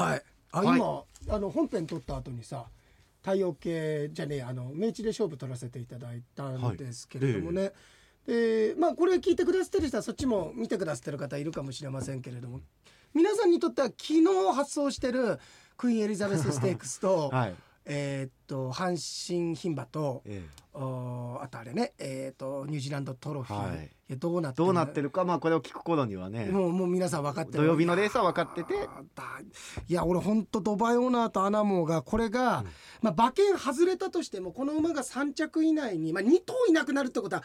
はい。あ、はい。今あの本編撮った後にさ太陽系じゃねえあの明治で勝負取らせていただいたんですけれどもね、でまあこれ聞いてくださってる人はそっちも見てくださってる方いるかもしれませんけれども皆さんにとっては昨日発送してるクイーンエリザベスステークスと、はいえーっと阪神牝馬とえおあとあれねえーっとニュージーランドトロフィー、はい。いやどうなってどうなってるかまあこれを聞く頃にはね。もうもう皆さん分かってる土曜日のレースは分かってて。いや俺ほんとドバイオーナーとアナモーがこれが、まあ、馬券外れたとしてもこの馬が3着以内に、まあ、2頭いなくなるってことは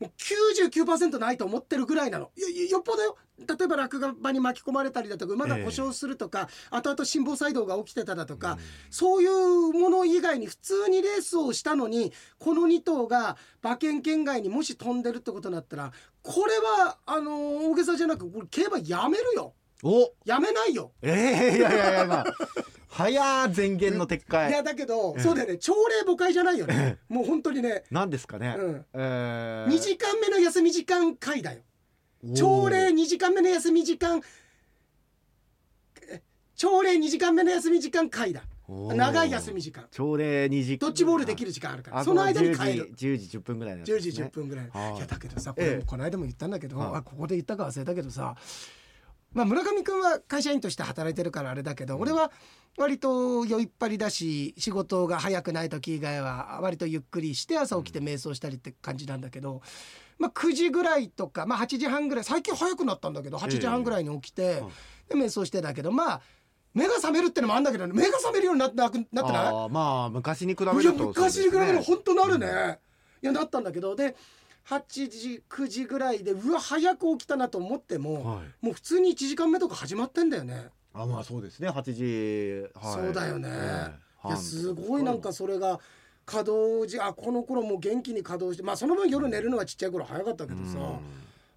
もう99%ないと思ってるぐらいなの。よっぽどよ。例えば落馬に巻き込まれたりだとか馬が故障するとか、後々心房細動が起きてただとか、そういうもの以外に普通にレースをしたのにこの2頭が馬券圏外にもし飛んでるってことになったらこれはあのー大げさじゃなくこれ競馬やめるよ。お。やめないよ。ええいやいやいやまあ早前言の撤い回やだけど、ええ。そうだよね。朝礼誤解じゃないよね、もう本当にね、なんですかね、うん、えー。2時間目の休み時間回だよ。朝礼2時間目の休み時間え朝礼2時間目の休み時間回だ。長い休み時間。朝礼2時ドッジボールできる時間あるから。あその間に帰10る時10時10分ぐらいなんです10ね時10分ぐらい、はい。いやだけどさこええ。れこの間も言ったんだけど、はい。あここで言ったか忘れたけどさまあ村上君は会社員として働いてるからあれだけど、俺は割と酔いっぱりだし仕事が早くない時以外は割とゆっくりして朝起きて瞑想したりって感じなんだけど、まあ、9時ぐらいとか、まあ、8時半ぐらい最近早くなったんだけど8時半ぐらいに起きて、で瞑想してたけどまあ目が覚めるってのもあるんだけど目が覚めるようになってなくなってない？まあ昔に比べるといや昔に比べる本当なるね、いやなったんだけどで8時9時ぐらいでうわ早く起きたなと思っても、はい。もう普通に1時間目とか始まってんだよね、あまあそうですね。8時、はい、そうだよね、すごいなんかそれが稼働時あこの頃もう元気に稼働してまあその分夜寝るのはちっちゃい頃早かったけどさ、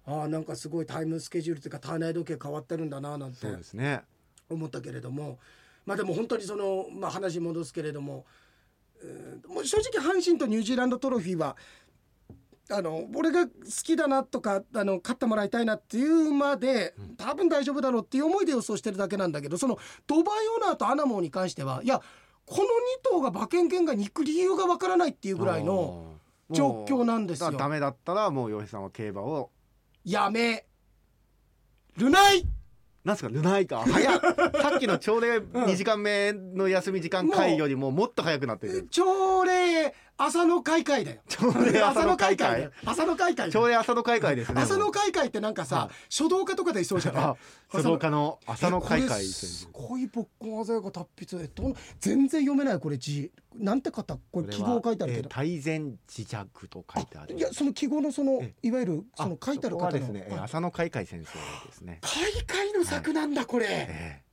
あなんかすごいタイムスケジュールというか体内時計変わってるんだななんてそうですね。思ったけれどもまあでも本当にその、まあ、話に戻すけれども,、えーもう正直阪神とニュージーランドトロフィーはあの俺が好きだなとかあの勝ってもらいたいなっていうまで多分大丈夫だろうっていう思いで予想してるだけなんだけどそのドバイオナーとアナモーに関してはいやこの2頭が馬券圏外に行く理由がわからないっていうぐらいの状況なんですよ。ダメだったらもう洋平さんは競馬を。やめるない！なんですかルナイカ早っ。さっきの朝礼2時間目の休み時間会よりももっと早くなってる。朝礼朝の開会だよ。朝の会。だ会よ。朝の開会朝礼朝の会会ですね。朝の開会ってなんかさ、はい。書道家とかでいそうじゃない？あ書道家の朝の会会すごい僕も鮮やか達筆。え全然読めないこれ字。なんて方これ記号書いてあるけど、大前自弱と書いてある。いやその記号のそのえいわゆるその書いてある方ですねえあ浅野海海先生ですね。開会の作なんだこれ、ええ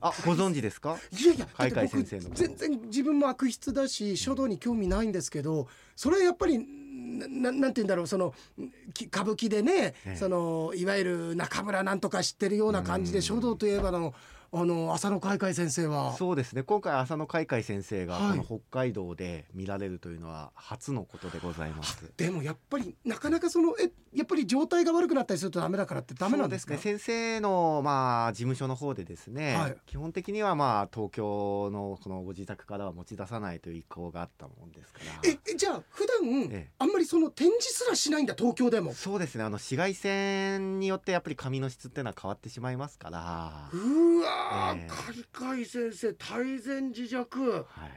あご存知ですか？いやいや海僕外先生の。全然自分も悪質だし書道に興味ないんですけどそれはやっぱりなななんて言うんだろうそのき歌舞伎でね、ええ。そのいわゆる中村なんとか知ってるような感じで書道といえばのあの浅野海海先生は。そうですね。今回浅野海海先生がはい。この北海道で見られるというのは初のことでございます。でもやっぱりなかなかそのえやっぱり状態が悪くなったりするとダメだからってダメなんですかね。先生のまあ事務所の方でですね、はい。基本的にはまあ東京のこのご自宅からは持ち出さないという意向があったもんですから。ええじゃあ普段、ええ。あんまりその展示すらしないんだ東京でも？そうですね。あの紫外線によってやっぱり髪の質っていうのは変わってしまいますから、うわ海海先生大前自弱はい、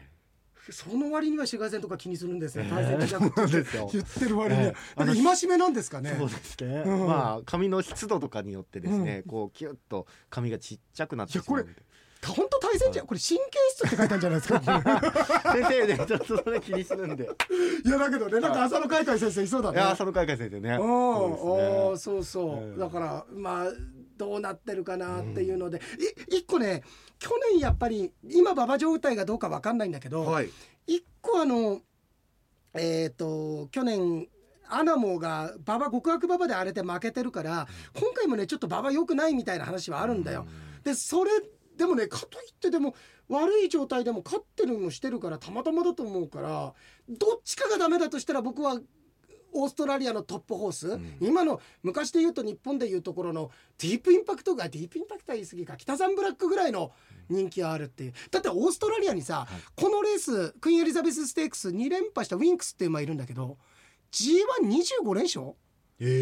その割には紫外線とか気にするんですね。ええ大前自弱ってそうですよ。言ってる割には。ええ。なんか戒めなんですかね。そうですね、うん。まあ髪の湿度とかによってですね、こうキュッと髪がちっちゃくなってしまう本当大前じゃこれ神経質って書いたんじゃないですか？先生ねちょっとそれ気にするんで。いやだけどねなんか浅野海海先生いそうだね。いや浅野海海先生ね。うん。そうおーそうそう、ええ。だからまあどうなってるかなっていうので、い一個ね去年やっぱり今馬場状態がどうかわかんないんだけど、はい。一個あのえっ、と去年アナモが馬場極悪馬場で荒れて負けてるから、今回もねちょっと馬場良くないみたいな話はあるんだよ。でそれでもねかといってでも悪い状態でも勝ってるのしてるからたまたまだと思うからどっちかがダメだとしたら僕はオーストラリアのトップホース、ん。今の昔で言うと日本でいうところのディープインパクトがディープインパクトは言い過ぎか。北三ブラックぐらいの人気があるっていう。だってオーストラリアにさ、このレースクイーンエリザベスステークス2連覇したウィンクスっていう馬いるんだけど G125 連勝？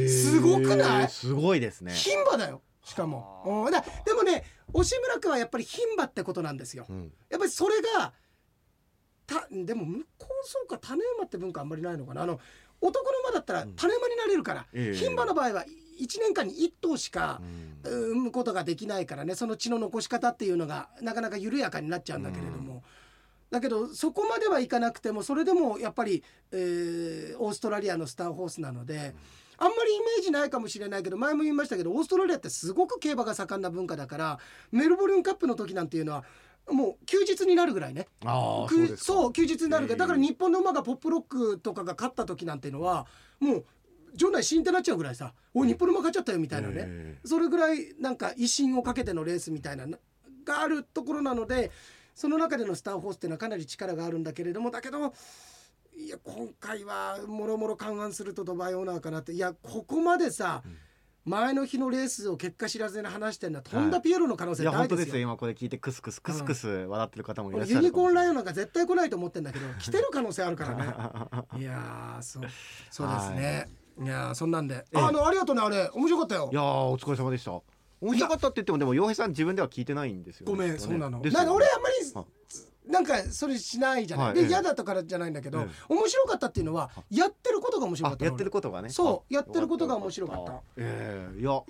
すごくない？すごいですね。牝馬だよ。しかも、うん。だでもね押村君はやっぱり牝馬ってことなんですよ。うん。やっぱりそれがたでも向こうそうか種馬って文化あんまりないのかな。あの男の馬だったら種馬になれるから、ええ。牝馬の場合は1年間に1頭しかうん。産むことができないからねその血の残し方っていうのがなかなか緩やかになっちゃうんだけれども、だけどそこまではいかなくてもそれでもやっぱり、えーオーストラリアのスターホースなので。あんまりイメージないかもしれないけど前も言いましたけどオーストラリアってすごく競馬が盛んな文化だからメルボルンカップの時なんていうのはもう休日になるぐらいね。あそうそう休日になるからええだから日本の馬がポップロックとかが勝った時なんていうのはもう場内死んってなっちゃうぐらいさ「おい日本の馬勝っちゃったよ」みたいなね、えそれぐらいなんか威信をかけてのレースみたいなのがあるところなのでその中でのスターホースっていうのはかなり力があるんだけれどもだけどいや今回はもろもろ勘案するとドバイオーナーかなって。いやここまでさ、前の日のレースを結果知らずに話してるのは、トンダピエロの可能性い。や本当です大ですよ。よ今これ聞いてクスクスクスクス笑ってる方もいらっしゃユるニコーンライオンンなんか絶対来ないと思ってんだけど来てる可能性あるからね。いやーそう。そうですね、い、やーそんなんで。ええ。ああのありがとうね。あれ面白かったよ。いやーお疲れ様でした。面白かったって言ってもでも洋平さん自分では聞いてないんですよね。ごめん、ねそうなの。なんか俺あんまありなんかそれしないじゃない。ではい。ええ。嫌だったからじゃないんだけど、え面白かったっていうのはやってることが面白かったやってることがね。そうあやってることが面白かった。よええいや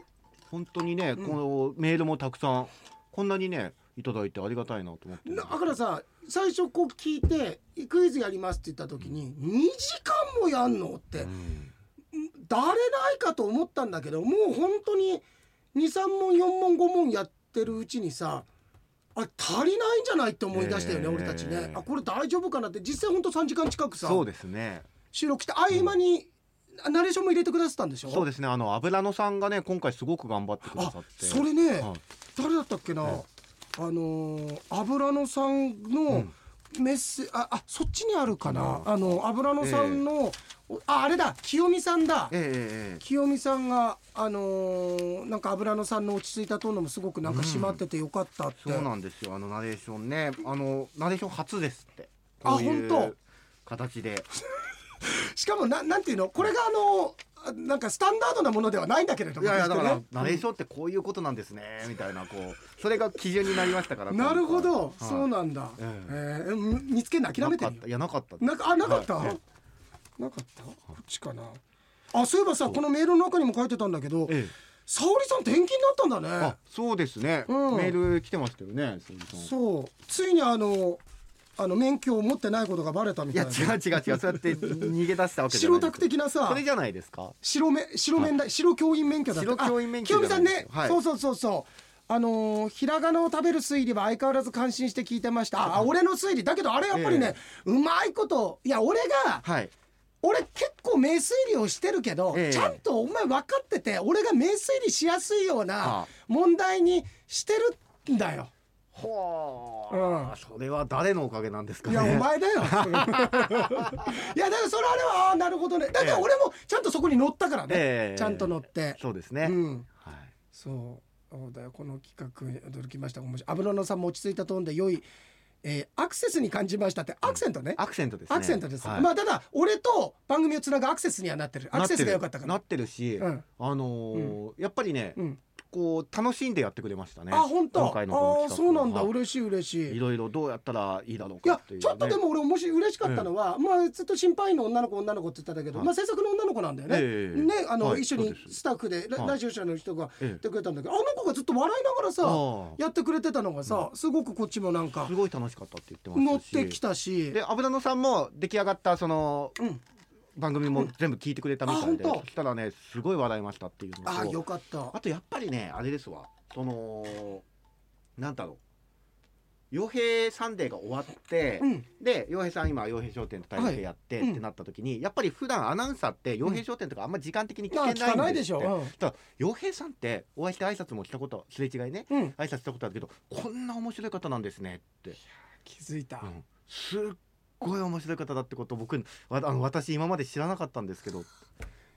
本当にね、ん。このメールもたくさんこんなにねいただいてありがたいなと思ってだからさ最初こう聞いてクイズやりますって言った時に2時間もやんのってうん。誰ないかと思ったんだけどもう本当に23問4問5問やってるうちにさあれ足りないんじゃないって思い出したよね、ええ俺たちね。あこれ大丈夫かなって。実際本当3時間近くさそうですね。収録して合間に、ナレーションも入れてくださったんでしょ？そうですね。あの油野さんがね今回すごく頑張ってくだあさって。それね、はい。誰だったっけな、えあのー油野さんのメッセ、ああそっちにあるかな、あの油野さんの、ああれだ清美さんだ、ええええ清美さんがあのーなんか油野さんの落ち着いたトーンのもすごくなんか締まっててよかったって、そうなんですよ。あのナレーションね。あのナレーション初ですって。あこういう本形で。しかもななんていうの？これがあのあなんかスタンダードなものではないんだけれどもいやいやだからナレーションってこういうことなんですねみたいなこうそれが基準になりましたから なるほど、今回そうなんだ、ええ。ーみ見つけるの諦めてるいやなかった。なあなかった、はい。なかった？こっちかな。あそういえばさこのメールの中にも書いてたんだけどええ。沙織さん転勤になったんだね。あそうですね、うん。メール来てましたよねそう。ついにあのあの免許を持ってないことがバレたみいやたいな違う違う違う。そうやって逃げ出したわけじゃない白タク的なさ。それじゃないですか？白め白面だ、白教員免許だった。白教員免許あ清美さんねじゃないです、はい。そうそうそうそう。あのーひらがなを食べる推理は相変わらず感心して聞いてました。あ俺の推理だけどあれやっぱりね、うまいこといや俺がはい。俺結構名推理をしてるけど、ええ。ちゃんとお前分かってて俺が名推理しやすいようあなあ。問題にしてるんだよ。ほうん。ーそれは誰のおかげなんですかね。いやお前だよ。いやだからそれあれはああなるほどね。だから俺もちゃんとそこに乗ったからね。ええ。ちゃんと乗って。そうですね、うん。はい。そう。そうだよ。この企画驚きました。面白い油野さんも落ち着いたトーンで良い、えーアクセスに感じましたってアクセントね、アクセントですね。アクセントです、はい。まあただ俺と番組をつなぐアクセスにはなってる。アクセスが良かったから。なってる。し、うん。あのーやっぱりね、うんこう楽しんでやってくれましたね。あ本当？今回のこのあそうなんだ。はい嬉しい嬉しい。いろいろどうやったらいいだろうかっていう、ね、ちょっとでも俺もし嬉しかったのは、まあずっと心配の女の子女の子って言ってたけど、はい。まあ制作の女の子なんだよね。ええ。ねあの、はい一緒にスタッフでラ,、はい。ラジオ社の人がええやってくれたんだけど、あの子がずっと笑いながらさあやってくれてたのがさ、すごくこっちもなんかあすごい楽しかったって言ってま乗し。たしってきたし。で油野さんも出来上がったそのうん、番組も全部聞いてくれたみたいで、あ本当？そしたらねすごい笑いましたっていうのとああよかった。あとやっぱりねあれですわ。そのなんだろう。傭兵サンデーが終わって、うん。で傭兵さん今傭兵商店と大会やって、はい。ってなった時にやっぱり普段アナウンサーって傭兵商店とかあんま時間的に聞けないんですっ。うん。ただ傭兵さんってお会いして挨拶もしたことすれ違いね。うん、挨拶したことあるけどこんな面白い方なんですねって、気づいた。うん。すっごい面白い方だってことを僕わあの私今まで知らなかったんですけど。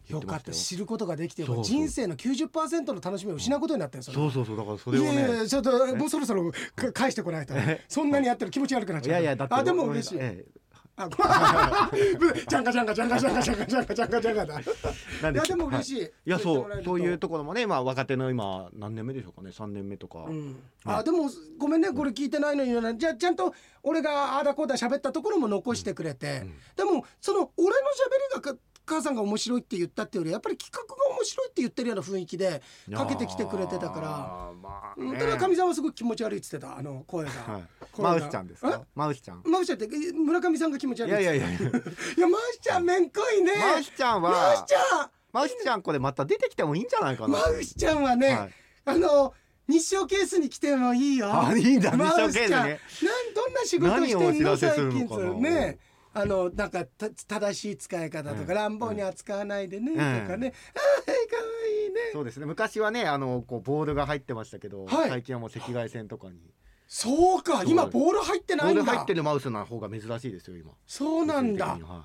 言よ。かった知ることができて人生の90%の楽しみを失うことになったよ。そうそうそうだからそれをいやいやいねやちょっともうそろそろか返してこないと。そんなにやってる気持ち悪くなっちゃういやいやだってあでも嬉しいえあ ジャンガジャンガジャンガジャンガジャンガジャンガジャンガジャンガだいやでも嬉い。しい。いやそうそういうとところもねまあ若手の今何年目でしょうかね？3年目とか、うん、あでもごめんねこれ聞いてないのにな。じゃあちゃんと俺がああだこうだ喋ったところも残してくれて、うん。でもその俺の喋りがか母さんが面白いって言ったっていうよりやっぱり企画が面白いって言ってるような雰囲気でかけてきてくれてたから。まあね。うんただかみさんはすごい気持ち悪いって言ってたあの声が、はい、マウスちゃんですか？マウスちゃん。マウスちゃんってえ村上さんが気持ち悪いいやいやいや。いやマウスちゃんめんこいね。マウスちゃんマウはスちゃん。マウスちゃんこれまた出てきてもいいんじゃないかな。マウスちゃんはね、はい。あの日照ケースに来てもいいよ。あいいんだ日照ケースね。なんどんな仕事してんの？最近ね。あのなんかた正しい使い方とか、うん。乱暴に扱わないでね、うん。とかね、あー可愛いね。そうですね。昔はねあのこうボールが入ってましたけど、はい。最近はもう赤外線とかに。そうか、今ボール入ってボないんだ。ール入ってるマウスの方が珍しいですよ今。そうなんだ。物理的に。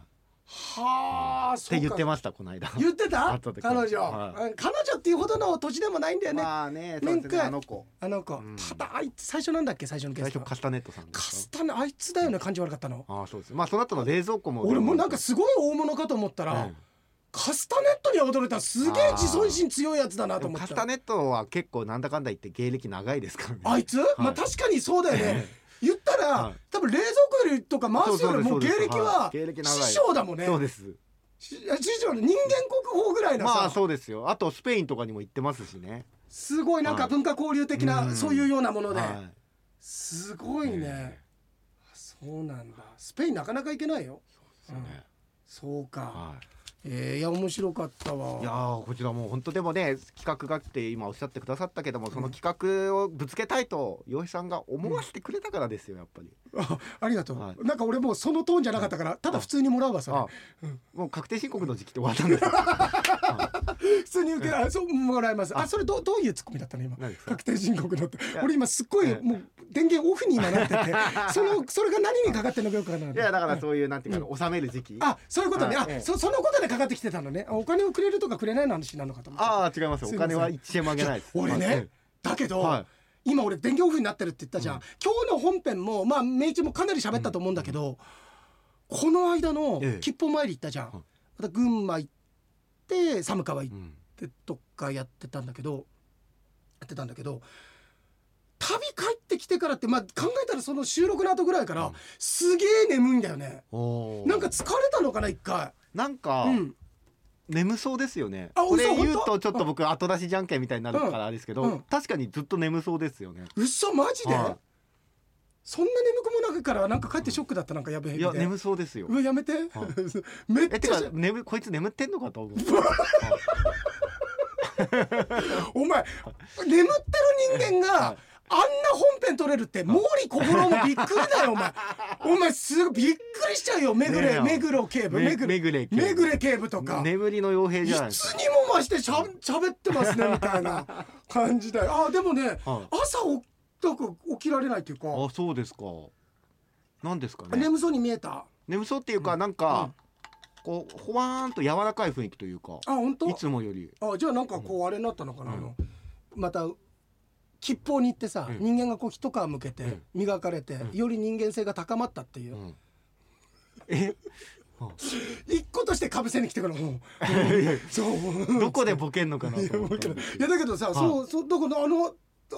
ははあ、い、っそうか。て言ってましたこの間。言ってた？彼女、はうん彼女っていうほどの年でもないんだよね、まあねね。あの子。あの子、うん。ただあいつ最初なんだっけ？最初のゲ最スト。カスタネットさんでカすスタネあいつだよね感じ悪かったの。かああそうです。まあその後の冷蔵庫も俺もなんかすごい大物かと思ったら、うんカスタネットには驚いたすげえ自尊心強いやつだなと思った。カスタネットは結構なんだかんだ言って芸歴長いですからね。あいつ、まあ確かにそうだよね言ったら、はい。多分冷蔵庫よりとかマウスよりも芸歴は師匠だもんね。そうです。し師匠の人間国宝ぐらいなさ、まあそうですよ。あとスペインとかにも行ってますしね。すごいなんかはい。文化交流的な、うん。そういうようなもので、はい。すごいね、そうなんだ。スペインなかなか行けないよ。そうですよね。そうか、はいえーいや面白かったわ。いやーこちらもう本当でもね企画がって今おっしゃってくださったけどもその企画をぶつけたいと洋平さんが思わせてくれたからですよやっぱり。あありがとう、はい。なんか俺もうそのトーンじゃなかったからただ普通にもらうわそれ。あもう確定申告の時期って終わったんです 普通に受けあそうもらいます。あそれどうどういうツッコミだったの今？確定申告のって。や俺今すっごいええ。もう電源オフに今なってて そのそれが何にかかってんのかよくわからないいやだからそういうなんていうか納める時期。あそういうことね、はい。ええあそそのことでかかってきてたのね。あお金をくれるとかくれないの話なのかと思って。ああ違います。お金は一円もあげないです。俺ね、だけど、はい。今俺電源オフになってるって言ったじゃん、今日の本編もまあ明治もかなり喋ったと思うんだけど、この間のええ。吉報参り行ったじゃん、はい。また群馬行って寒川行っうんてどっかやってたんだけどやってたんだけど旅帰ってきてからってまあ考えたらその収録の後ぐらいから、うん。すげえ眠いんだよね。なんか疲れたのかな一回なんかうん。眠そうですよね。あこれ言うとちょっと僕後出しじゃんけんみたいになるからあれですけど、うん。うん確かにずっと眠そうですよね。嘘マジで、はそんな眠くもなくからなんか帰ってショックだったなんかやべえいや眠そうですよ。うわやめて、は めっえてちゃか眠こいつ眠ってんのかと思う。お前眠ってる人間が、はいあんな本編撮れるって毛利小五郎もびっくりだよお前。お前すごいびっくりしちゃうよ目黒ねえ目黒警部め目黒。めぐれ目黒警部とか、眠りの傭兵いじゃないですかつにも増してしゃしゃべってますねみたいな 感じだよあでもね、はい。朝起きられないっていうか、あそうですか。なんですかね。眠そうに見えた？眠そうっていうかなんか、こうほわーんと柔らかい雰囲気というか。あ本当？いつもより。あじゃあなんかこうあれになったのかな、うん。あのまた吉報に行ってさ、うん。人間がこう一皮向けてうん。磨かれて、うん。より人間性が高まったっていう。う、んえ？一個としてかぶせに来てからもう。そう。どこでボケんのかなと思ったいやだけどさ、い。そうそうだからあの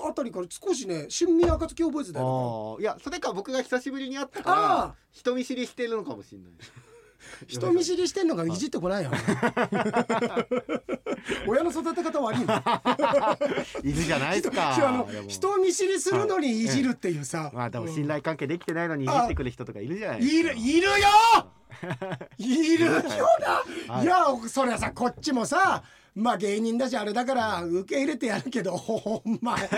あたりから少しね新味暁覚えてたよいやそれか僕が久しぶりに会ったあからあ人見知りしてるのかもしれない 人見知りしてんのがい。じってこないよ。親の育て方悪いの いるじゃないですか。人見知りするのにい。じるっていうさ、まあでも信頼関係できてないのにいじってくる人とかいるじゃないいるいるよ！いるよな、はい。い、やそりゃさこっちもさまあ芸人だしあれだから受け入れてやるけどお前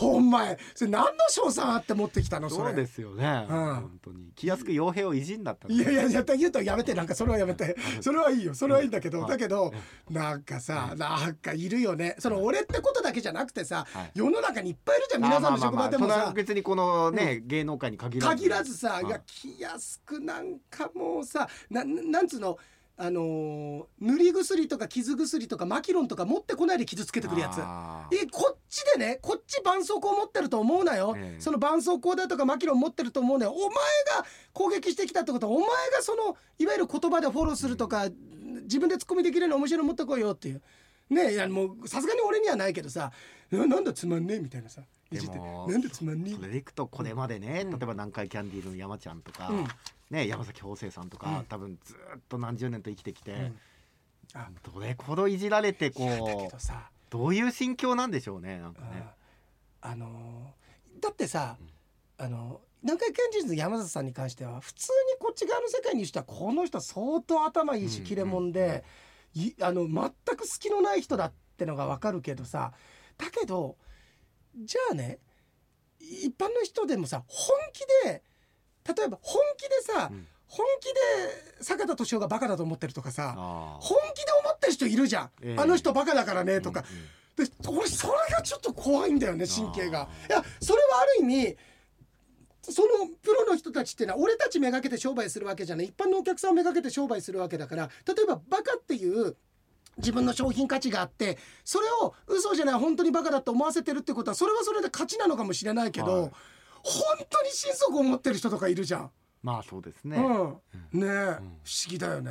お前それ何の賞賛あって持ってきたのそれ。そうですよね、うん。本当に。気安く傭兵をいじんだったのいやいや絶対言うとやめてなんかそれはやめて。それはいいよ。それはいいんだけど。はいだけどなんかさなんかいるよね。その俺ってことだけじゃなくてさはい。世の中にいっぱいいるじゃん皆さんの職場でもさ。別にこのね、芸能界に限らず限らずさ、はい。いや気安くなんかもうさななんつうのあのー塗り薬とか傷薬とかマキロンとか持ってこないで傷つけてくるやつ。えこっちでねこっち絆創膏持ってると思うなよ、ええ。その絆創膏だとかマキロン持ってると思うなよ。お前が攻撃してきたってことはお前がそのいわゆる言葉でフォローするとか、自分でツッコミできるような面白いの持ってこいよっていうねえいやもうさすがに俺にはないけどさななんだつまんねえみたいなさいじってなんでつまんねえ？それでいくとこれまでね、うん。例えば南海キャンディーズの山ちゃんとか、うん。ね、山崎邦生さんとか、うん。多分ずっと何十年と生きてきて、うん。あどれほどいじられてこうどういう心境なんでしょうねなんかね。ああのーだってさ、あの南海キャンディーズの山里さんに関しては普通にこっち側の世界にしてはこの人相当頭いいしうん切れ者で、いあの全く隙のない人だってのが分かるけどさだけどじゃあね一般の人でもさ本気で例えば本気でさ、うん。本気で坂田敏夫がバカだと思ってるとかさ本気で思ってる人いるじゃん、ええ。あの人バカだからねとか、うんうん。で俺それがちょっと怖いんだよね神経が。あ。いやそれはある意味そのプロの人たちっていうのは俺たちめがけて商売するわけじゃない一般のお客さんをめがけて商売するわけだから例えばバカっていう自分の商品価値があってそれを嘘じゃない本当にバカだと思わせてるってことはそれはそれで価値なのかもしれないけど、はい本当に心底思ってる人とかいるじゃん。まあそうですね。うん、ねえ、不思議だよね。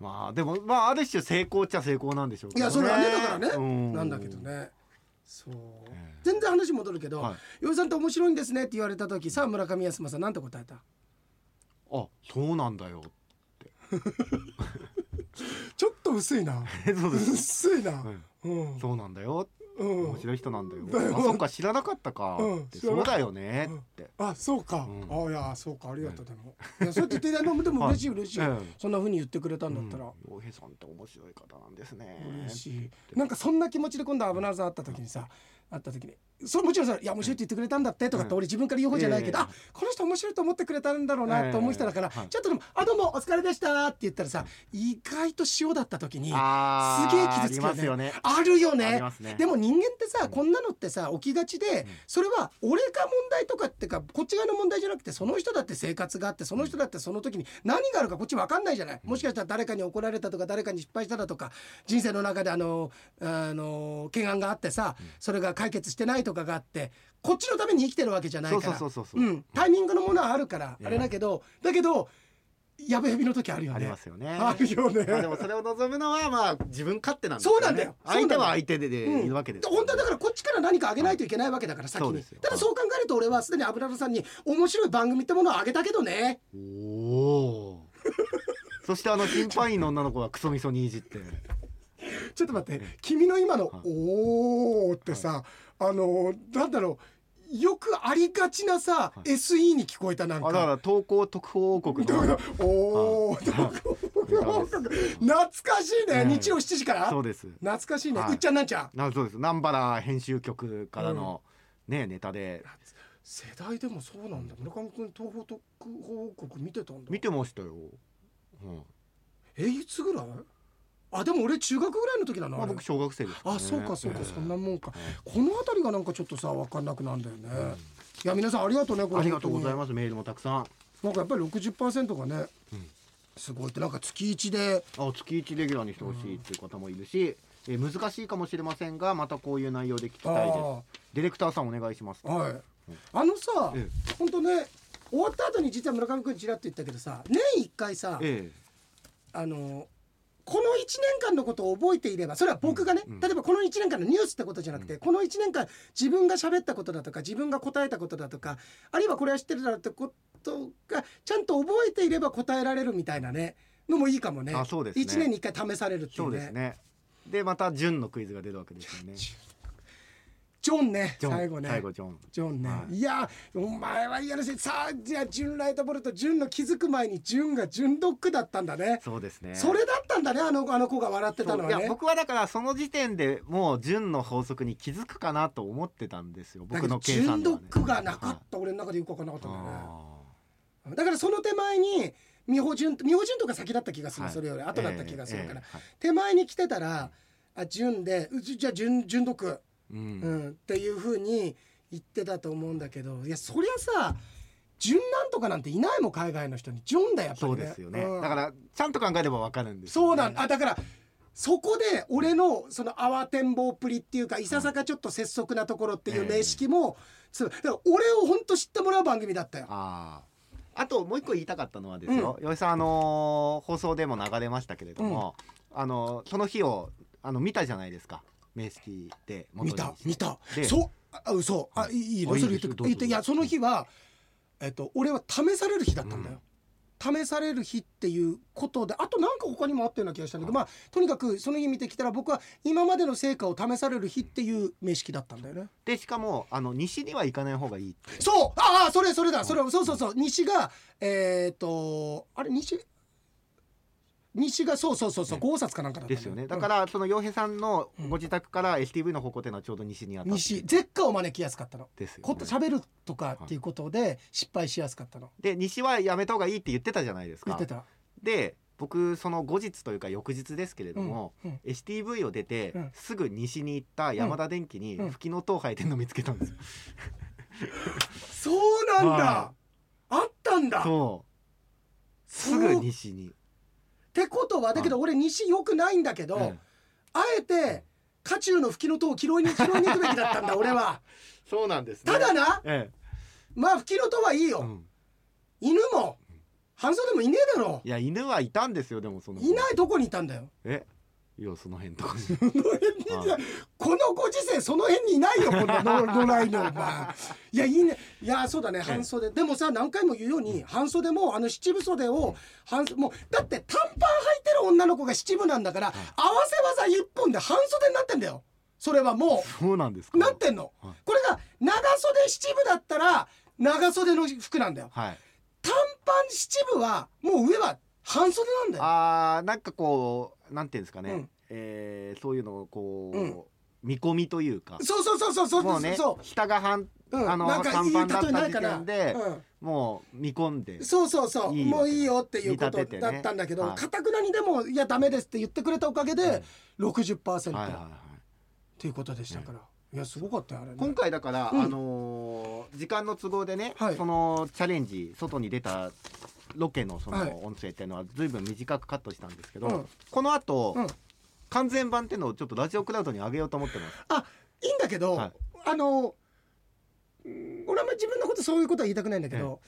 まあでもまあある種成功っちゃ成功なんでしょうけどね。いやそれはねだからね、うんなんだけど。ねそう、え全然話戻るけどはい「洋、井さんって面白いんですね」って言われた時さあ村上康政なんて答えた？あそうなんだよ。ちょっと薄いな。そうです。薄いな。うんうん、そうなんだよ。うん。面白い人なんだよ。あそうか知らなかったか。うん。そうだよね。って。あそうか、うん。あいやそうか。ありがとうでも、いやそうやって言ってでも嬉しい嬉しい、うん。そんな風に言ってくれたんだったら、洋平さんって面白い方なんですね。嬉しい。なんかそんな気持ちで今度危なさん会った時にさ会った時にそれもちろんさ「いや面白いって言ってくれたんだって」とかってうん。俺自分から言う方じゃないけど、ええあこの人面白いと思ってくれたんだろうなと思う人だから、ちょっとでも「あどうもお疲れでした」って言ったらさ意外と塩だった時にすげえ傷つくよね。ありますよね。あるよあね。でも人間ってさ、こんなのってさ起きがちで、ん。それは俺が問題とかってかこっち側の問題じゃなくてその人だって生活があってその人だってその時に何があるかこっち分かんないじゃない、もしかしたら誰かに怒られたとか誰かに失敗しただとか人生の中であのあの懸案があってさ、それが解決してないとかがあってこっちのために生きてるわけじゃないから。そうそうそうそうう。ん、タイミングのものはあるから、ええ。あれだけどだけどやべえびの時あるよね。ありますよね。あるよね。まあでもそれを望むのはまあ自分勝手なんですそうなんだよ。相手は相手でいるわけです。本当はだからこっちから何かあげないといけないわけだから先に。ただそう考えると俺はすでに油田さんに面白い番組ってものをあげたけどね。おお。そしてあの審判員の女の子がクソみそにいじって。ちょっと待って君の今のはい「おー」ってさあのなんだろうよくありがちなさい。SE に聞こえたなんあだかから投稿特報王国の。おーはい。懐かしいね。うん。日曜7時から？そうです。懐かしいね。はい。うっちゃんなんちゃん？なそうです。南原編集局からのねネタで。世代でもそうなんだ。村上君東方特報王国見てたんだ。見てましたよ。うん。えいつぐらい？あでも俺中学ぐらいの時なのあれまあ僕小学生です。ね。あそうかそうかええそんなもんか。えこの辺りがなんかちょっとさ分かんなくなんだよね。いや皆さんありがとうねこれありがとうございすますメールもたくさん。なんかやっぱり60%がねうん。すごいってなんか月1で。あ月1レギュラーにしてほしいっていう方もいるし、えー難しいかもしれませんがまたこういう内容で聞きたいです。あディレクターさんお願いします。あはい。あのさえ本当ね終わった後に実は村上君ちらっと言ったけどさ年1回さえ。あのこの1年間のことを覚えていればそれは僕がね、例えばこの1年間のニュースってことじゃなくて、この1年間自分が喋ったことだとか自分が答えたことだとかあるいはこれは知ってるだろうってことがちゃんと覚えていれば答えられるみたいなねのもいいかもね。あそうですね。1年に1回試されるっていそううねですね。でまた順のクイズが出るわけですよねジョンね最後ね。最後ジョン。ジョンね、、はい。やお前は嫌らしいさあじゃあジュンライトボルトジュンの気づく前にジュンがジュンドッグだったんだね。そうですね。それだったんだねあのあの子が笑ってたのはね。や僕はだからその時点でもう純の法則に気づくかなと思ってたんですよ。僕の計ジュンドッ算ではねグがなかっはいた、俺の中でよく分かんなかったんだよね。あだからその手前に美穂順美穂順とか先だった気がする、はい。それより後だった気がするから、ええええはい。手前に来てたらあ順でうじじゃあ順順読、ううん。ん、っていうふうに言ってたと思うんだけどいやそりゃさ順なんとかなんていないもん海外の人に。順だよやっぱりね。そうですよね、うん。だからちゃんと考えればわかるんですそうなんだあだからそこで俺のその慌てんぼうっぷりっていうかいささかちょっと拙速なところっていう名式も、つだから俺を本当知ってもらう番組だったよ。あああともう一個言いたかったのはですよ、岩井さんあのー放送でも流れましたけれども、あのその日をあの見たじゃないですか名式で元に見た見た。でそうあ嘘。あいいのそれ。言っていやその日はえっと俺は試される日だったんだよ、試される日っていうことであとなんか他にもあったような気がしたんだけど、まあとにかくその日見てきたら僕は今までの成果を試される日っていう名式だったんだよね。でしかもあの西には行かない方がいいそう！ああそれそれだ。それそうそうそう。西がえっ、とあれ西？西がそうそうそうそうね。5冊かなんかだったんですよね。だからその洋平さんのご自宅から STV の方向っていうのはちょうど西にあったう。ん西。絶果を招きやすかったの。ですよ、こね、喋るとかっていうことで失敗しやすかったの。で西はやめた方がいいって言ってたじゃないですか。言ってた。で僕その後日というか翌日ですけれども、うんうん。STV を出て、うん。すぐ西に行った山田電機にうん。吹きの塔生えてるの見つけたんですよ、そうなんだ、はあったんだ。っそう。すぐ西に、てことはだけど俺西よくないんだけど、うん。あえて渦中の吹きの塔を拾いに拾いに行くべきだったんだ 俺は。そうなんですね。ただなえまあ吹きの塔はいいよ、えうん。犬も半袖もいねえだろ。いや犬はいたんですよでもそのいないとこにいたんだよ。え？いやその辺とかにこのご時世その辺にいないよこんなの 野良犬。お前いやいいね。いやそうだね。半袖。でもさ何回も言うように半袖もあの七分袖を半袖もうだって短パン履いてる女の子が七分なんだから合わせ技一本で半袖になってんだよ。それはもそうなんですか？うなってんの。はい。これが長袖七分だったら長袖の服なんだよ。はい。短パン七分はもう上は半袖なんだよ。あーなんかこうなんていうんですかね、うん。えーそういうのをこう、うん。見込みというか。そうそうそうそうそうもうねそ下が半う、うん、あのなんかいい例えないかな時点でうん。もう見込んでそうそうそう。もういいよっていうことだったんだけどはい。かたくなにでもいやダメですって言ってくれたおかげで60%はいはいはいっていうことでしたから。いやすごかったよあれね。今回だから、うん。あのー時間の都合でね、はい。そのチャレンジ外に出たロケのそはい。の音声っていうのはずいぶん短くカットしたんですけど、うん。この後、うん。完全版っていうのをちょっとラジオクラウドに上げようと思ってます。あいいんだけど、はい。あのうん俺はあんまり自分のことそういうことは言いたくないんだけど、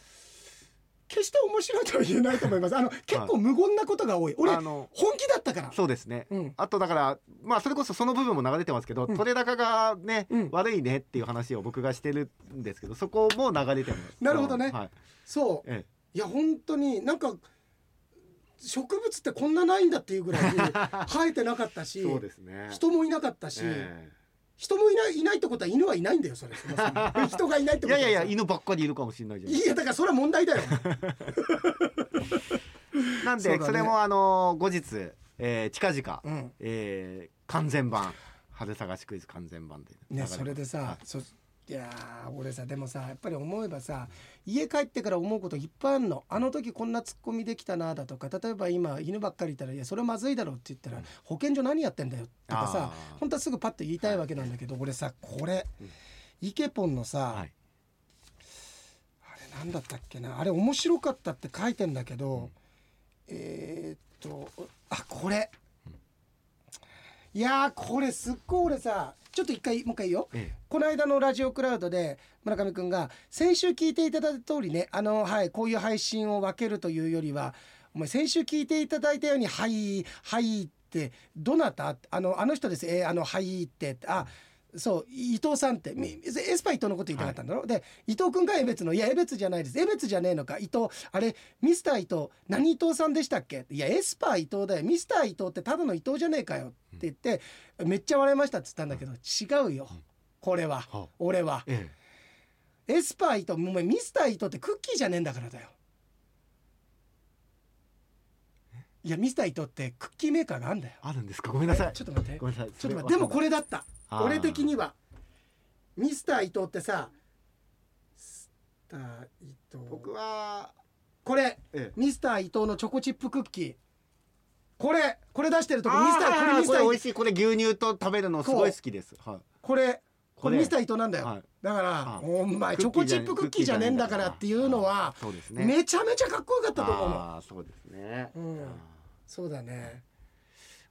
決して面白いとは言えないと思います。あの結構無言なことが多い。俺あの本気だったから。そうですね、うん。あとだからまあそれこそその部分も流れてますけど、うん。取れ高がね、うん。悪いねっていう話を僕がしてるんですけどそこも流れてます。なるほどね。はい。そう。えいや本当になんか植物ってこんなないんだっていうぐらいに 生えてなかったえ、しそうですね。人もいなかったし、え人もいないいないってことは犬はいないんだよそれそ 人がいないってことは。いえやいやいや犬ばっかりいるかもしれないじゃないいやだからそれは問題だよ。なんでそ,、れもあのー後日、えー近々、うん。えー完全版春探しクイズ完全版でねそれでさ、はい。そいやー俺さでもさやっぱり思えばさ家帰ってから思うこといっぱいあるの。あの時こんなツッコミできたなだとか例えば今犬ばっかりいたら「いやそれはまずいだろ」って言ったら「保健所何やってんだよ」とかさ本当はすぐパッと言いたいわけなんだけど俺さこれうん。イケポンのさ、はい。あれなんだったっけなあれ面白かったって書いてんだけど、えーっとあこれ、いやーこれすっごい俺さちょっと一回もう一回言いよえ。この間のラジオクラウドで村上くんが先週聞いていただいた通りねあのはいこういう配信を分けるというよりはお前先週聞いていただいたように「はいはい」ってどなた？あのあの人です。えーあの「はい」って。あそう伊藤さんってみエスパー伊藤のこと言いたかったんだろ、で伊藤君が江別の「いや江別じゃないです。江別じゃねえのか？伊藤あれミスター伊藤何伊藤さんでしたっけ?」いやエスパー伊藤だよ。ミスター伊藤ってただの伊藤じゃねえかよ」って言ってめっちゃ笑いましたっつったんだけど違うよ。これは。は俺は。えエスパー伊藤お前ミスター伊藤ってクッキーじゃねえんだからだよ。いやミスター伊藤ってクッキーメーカーがあんだよ。あるんですか？ごめんなさい。えちょっと待って。ごめんなさい。ちょっと待って。でもこれだった俺的には。ミスター伊藤ってさスター伊藤。僕はこれええ。ミスター伊藤のチョコチップクッキー。これこれ出してるとこあミスターこれーこれ美ミスター味しい。これ牛乳と食べるのすごい好きです。はい。これここれれミスター伊藤なんだよ、はいだからあお前チョコチップクッキーじゃねえんだからっていうのはそうですねめちゃめちゃかっこよかったと思う。のあーそうですね。うん。そうだね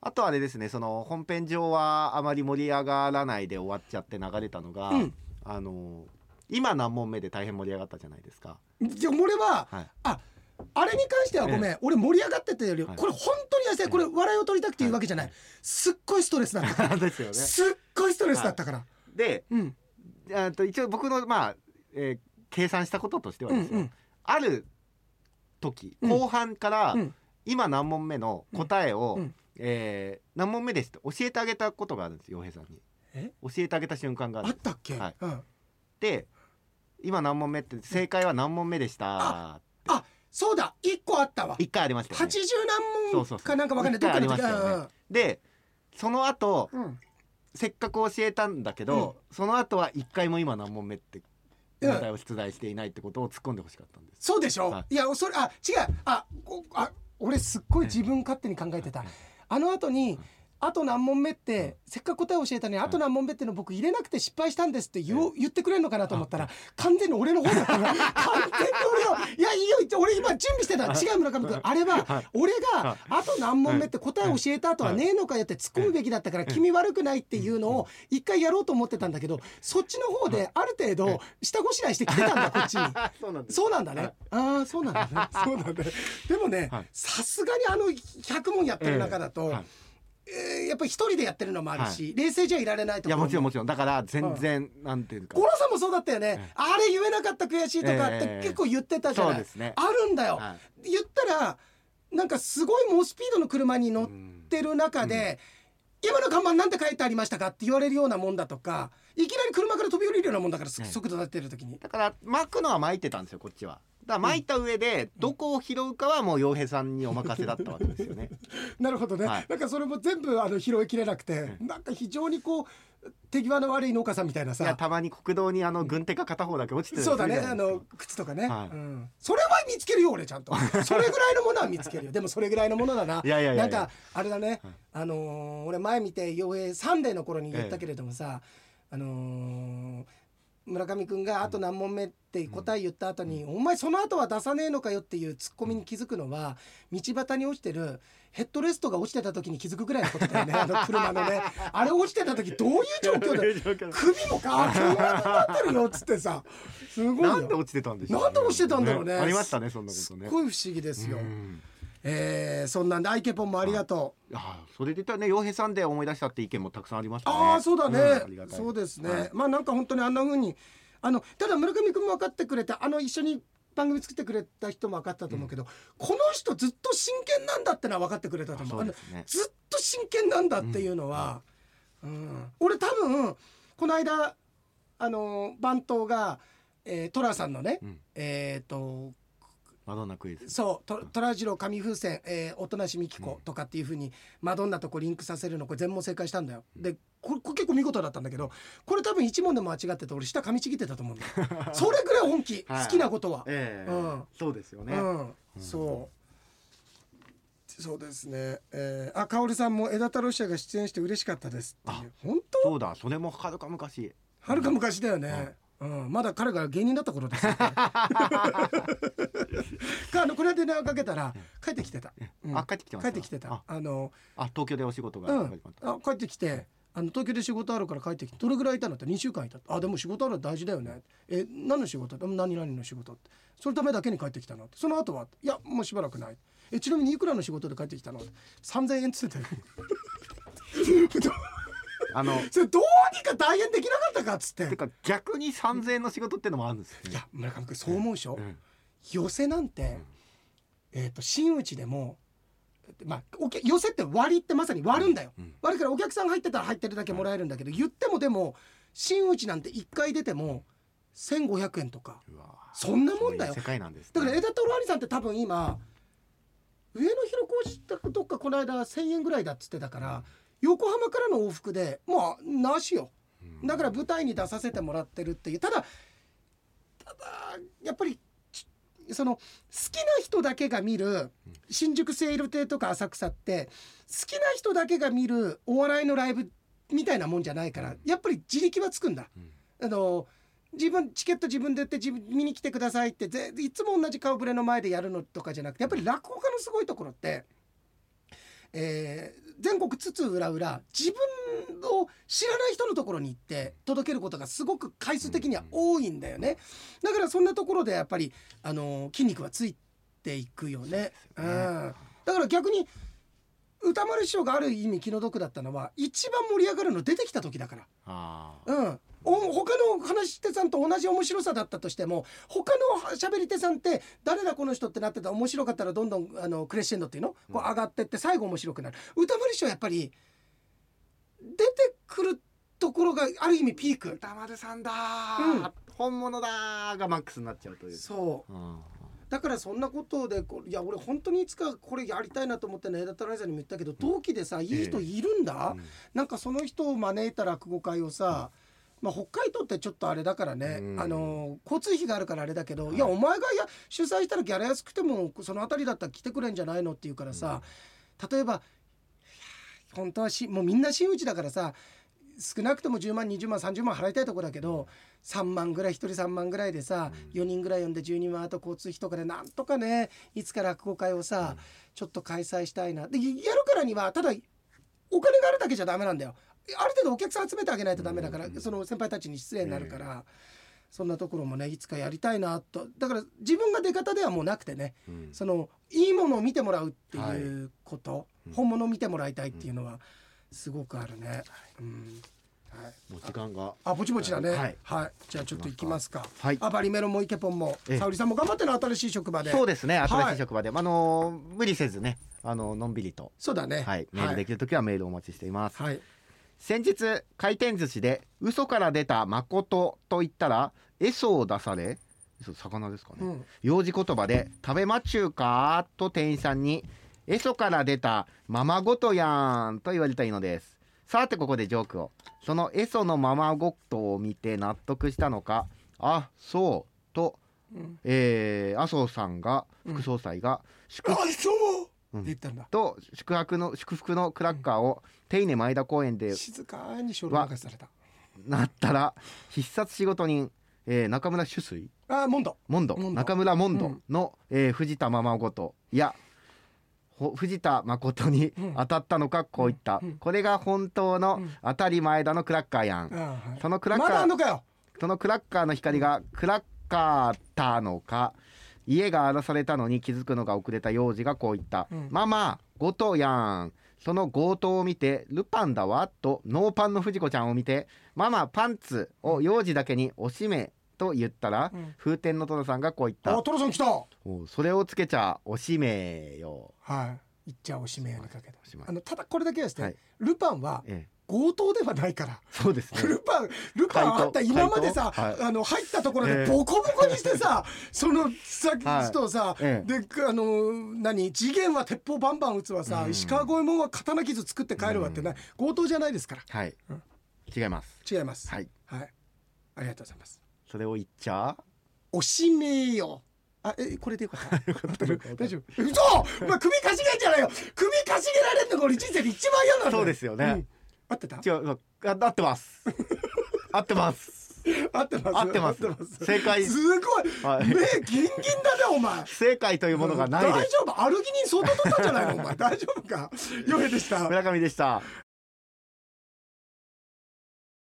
あとあれですねその本編上はあまり盛り上がらないで終わっちゃって流れたのが、うん。あの今何問目で大変盛り上がったじゃないですか。でも俺ははい、ああれに関してはごめん、俺盛り上がってたより、はい。これ本当に痩せこれ笑いを取りたくて言うわけじゃない、すっごいストレスだった。ですよね。すっごいストレスだったから、でうん。あと一応僕のまあ、えー計算したこととしてはですよ、うんうん。ある時うん。後半から、うん今何問目の答えを、うん。うんえー何問目ですって教えてあげたことがあるんです洋平さんに。え？教えてあげた瞬間があったっけ、はい。うん、で今何問目って正解は何問目でしたあそうだ。一個あったわ。一回ありましたよね。80何問かなんかわかんない。どっかの時ましたよね。でその後うん。うん。せっかく教えたんだけど、その後は一回も今何問目ってうん。問題を出題していないってことを突っ込んでほしかったんです。そうでしょ、、はいやそれあ違う。あこあ俺すっごい自分勝手に考えてた。あの後にあと何問目ってせっかく答え教えたのにあと何問目っての僕入れなくて失敗したんですって言言ってくれるのかなと思ったら完全に俺の方だったの。完全に俺のいやいいよ俺今準備してた。違う村上君。あれははい。俺はがあと何問目って答え教えた後はねえのかよって突っ込むべきだったから君悪くないっていうのを一回やろうと思ってたんだけどそっちの方である程度下ごしらえしてきてたんだこっちに。そうなんだね。はい。ああ、そうなんだね。そうなんだね。でもねはい、さすがにあの100問やってる中だと、はいえーやっぱり一人でやってるのもあるし、冷静じゃいられないといやもちろんもちちろん。だから全然なんていうか。五郎さんもそうだったよね、ええ。あれ言えなかった悔しいとかってええ。結構言ってたじゃない、そうですね。あるんだよ、はい。言ったらなんかすごい猛スピードの車に乗っうんてる中で、今の看板なんて書いてありましたかって言われるようなもんだとかいきなり車から飛び降りるようなもんだから、ええ。速度出ってる時に。だから巻くのは巻いてたんですよこっちは。だ巻いた上でどこを拾うかはもう洋平さんにお任せだったわけですよね。なるほどね、はい。なんかそれも全部あの拾いきれなくて、なんか非常にこう手際の悪い農家さんみたいないやさたまに国道にあの軍手が片方だけ落ちてるそうだね。あの靴とかね、はい。うん、それは見つけるよ俺ちゃんと。それぐらいのものは見つけるよ。でもそれぐらいのものだな。いやいやいやなんかあれだね、はい。あのー俺前見て洋平サンデーの頃に言ったけれどもさ、あのー村上君があと何問目って答え言った後に、お前その後は出さねえのかよっていうツッコミに気づくのは道端に落ちてるヘッドレストが落ちてた時に気づくぐらいのことだよね。あの車のね。あれ落ちてた時どういう状況で 首もかこんなになってるよっつってさ。すごいよ。なんで落ちてたんでしょう、なんで落ちてたんだろうね。ありましたねそんなこすとね。っごい不思議ですよ、うんえーそんなんでアイケポンもありがとう、ああそれで言ったらね洋平さんで思い出したって意見もたくさんありましたね。ああそうだね、んありがたい。そうですね、はい。まあなんか本当にあんな風にあのただ村上君も分かってくれたあの一緒に番組作ってくれた人も分かったと思うけど、この人ずっと真剣なんだってのは分かってくれたと思うねずっと真剣なんだっていうのは、うん。俺多分この間あの番頭が、えー、トラさんのね、うん。えっ、とマドンナクイズ。そうトトラジロ紙風船、えー、おとなしみきことかっていうふうにマドンナとこうリンクさせるのこれ全問正解したんだよ。でこれこれ結構見事だったんだけどこれ多分一問でも間違ってて俺下噛みちぎってたと思うんだよ。それぐらい本気はい。好きなことは、ええ。うん。そうですよね、うん、そう。そうですね、えー、あかおりさんも枝太郎記者が出演して嬉しかったですっていう。本当？そうだ。それもはるか昔。はるか昔だよね、うん、まだ彼が芸人だった頃です あのこれで電話かけたら帰ってきてた、うん。あ帰ってきて帰ってきてた。あ。あのあ東京でお仕事がうん。あ帰ってきてあの東京で仕事あるから帰ってきてどれぐらいいたのって？2週間いたあでも仕事あるの大事だよね。え何の仕事？何々の仕事って。そのためだけに帰ってきたのその後はいやもうしばらくない。えちなみにいくらの仕事で帰ってきたのって？3000円っつってたよ あのそれどうにか大変できなかったかっつって。てか逆に3000円の仕事ってのもあるんですよね。いや村上君そう思うでしょ、うん寄せなんて、えっ、と真打ちでもまあお客寄せって割りってまさに割るんだよ、うん割るからお客さん入ってたら入ってるだけもらえるんだけど、言ってもでも真打ちなんて1回出ても1500円とか。そんなもんだよ。そういう世界なんです、ね、だから枝太郎兄さんって多分今上野広小路どっかこの間1,000円ぐらいだっつってたから横浜からの往復でまあなしよ。うん。だから舞台に出させてもらってるっていう。ただただやっぱりちその好きな人だけが見る新宿セール亭とか浅草って好きな人だけが見るお笑いのライブみたいなもんじゃないからやっぱり自力はつくんだ。うん。あの自分チケット自分で売って自分見に来てくださいってぜいつも同じ顔ぶれの前でやるのとかじゃなくてやっぱり落語家のすごいところって、えー全国津々浦々自分を知らない人のところに行って届けることがすごく回数的には多いんだよね。だからそんなところでやっぱりあの筋肉はついていくよね。そうね。うん。だから逆に歌丸師匠がある意味気の毒だったのは一番盛り上がるの出てきた時だから。うん、お他の話し手さんと同じ面白さだったとしても他の喋り手さんって誰だこの人ってなってたら面白かったらどんどんあのクレッシェンドっていうの？こう上がってって最後面白くなる。歌丸師匠はやっぱり出てくるところがある意味ピーク。歌丸さんだうん。ー、本物だーがマックスになっちゃうという。そう。うん。だからそんなことでいや俺本当にいつかこれやりたいなと思ってね枝太郎さんにも言ったけど同期でさいい人いるんだ、うん。なんかその人を招いた落語会をさ、まあ、北海道ってちょっとあれだからね、うん。あの交通費があるからあれだけど、はい。い、やお前がや主催したらギャラ安くてもその辺りだったら来てくれんじゃないのって言うからさ、例えば本当はしもうみんな真打ちだからさ少なくとも10万20万30万払いたいとこだけど3万ぐらい1人3万ぐらいでさ、うん。4人ぐらい呼んで12万あと交通費とかでなんとかねいつか落語会をさ、ちょっと開催したいな。でやるからにはただお金があるだけじゃダメなんだよある程度お客さん集めてあげないとダメだから、うんその先輩たちに失礼になるから、そんなところもねいつかやりたいなと。だから自分が出方ではもうなくてねうん。そのいいものを見てもらうっていうこと、うん。本物を見てもらいたいっていうのはすごくあるね。うん。はい。もう時間が。あぼちぼちだね。はい。はい。じゃあちょっと行きますか。はい。あバリメロもイケポンもええ。沙織さんも頑張っての新しい職場で。そうですね。はい。新しい職場で、あのー無理せずねあののんびりと、そうだね。はい、メールできる時はメールをお待ちしています、はい。先日回転寿司で嘘から出た誠と言ったらエソを出され嘘魚ですかね、うん。幼児言葉で「食べまちゅうか?」と店員さんに「エソから出たままごとやん」と言われたいのですさてここでジョークをそのエソのままごとを見て納得したのか「あそう」と、うんえー麻生さんが副総裁が祝あそう。うん。って言ったんだ。と宿泊の祝福のクラッカーを手稲前田公園で静かに書類任せされた。なったら必殺仕事人、えー中村主水。あモンド。モンド。モンド。中村モンドうん。の、えー藤田ままごといやほ藤田誠にうん。当たったのかこういった、うん。うん。これが本当のうん。当たり前だのクラッカーやん、あはい。そのクラッカー。そのクラッカーの光がクラッカーたのか家が荒らされたのに気づくのが遅れた幼児がこう言った「うん。ママ強盗やん」その強盗を見て「ルパンだわ」とノーパンの藤子ちゃんを見て「ママパンツを幼児だけにおしめ」と言ったら、うん。風天の戸田さんがこう言った。あトロさん来た。それをつけちゃおしめよ。い。いっちゃおしめよにかけあのただこれだけはですね、はい。ルパンはええ、強盗ではないから。そうですね。ルパンルパンあった今までさ、はい。あの入ったところでええ。ボコボコにしてさ、そのさはい人をさ、えであの何次元は鉄砲バンバン撃つわさ、うん。石川五右衛門は刀傷作って帰るわってない、強盗じゃないですから。はい、うん違います。違います。はい、はい。ありがとうございます。それを言っちゃ？おしめよ。あえこれで よかった？大丈夫？嘘！お前首かしげんじゃないよ！首かしげられるのが俺人生で一番嫌なんだよ。そうですよね。ん合ってた？違う、あ 合ってます。合ってます。合ってます？合ってます。正解。すごい、はい。目ギンギンだねお前。不正解というものがない大。丈夫？アルギニン相当取ったんじゃないの？お前。大丈夫か？ヨヘでした。村上でした。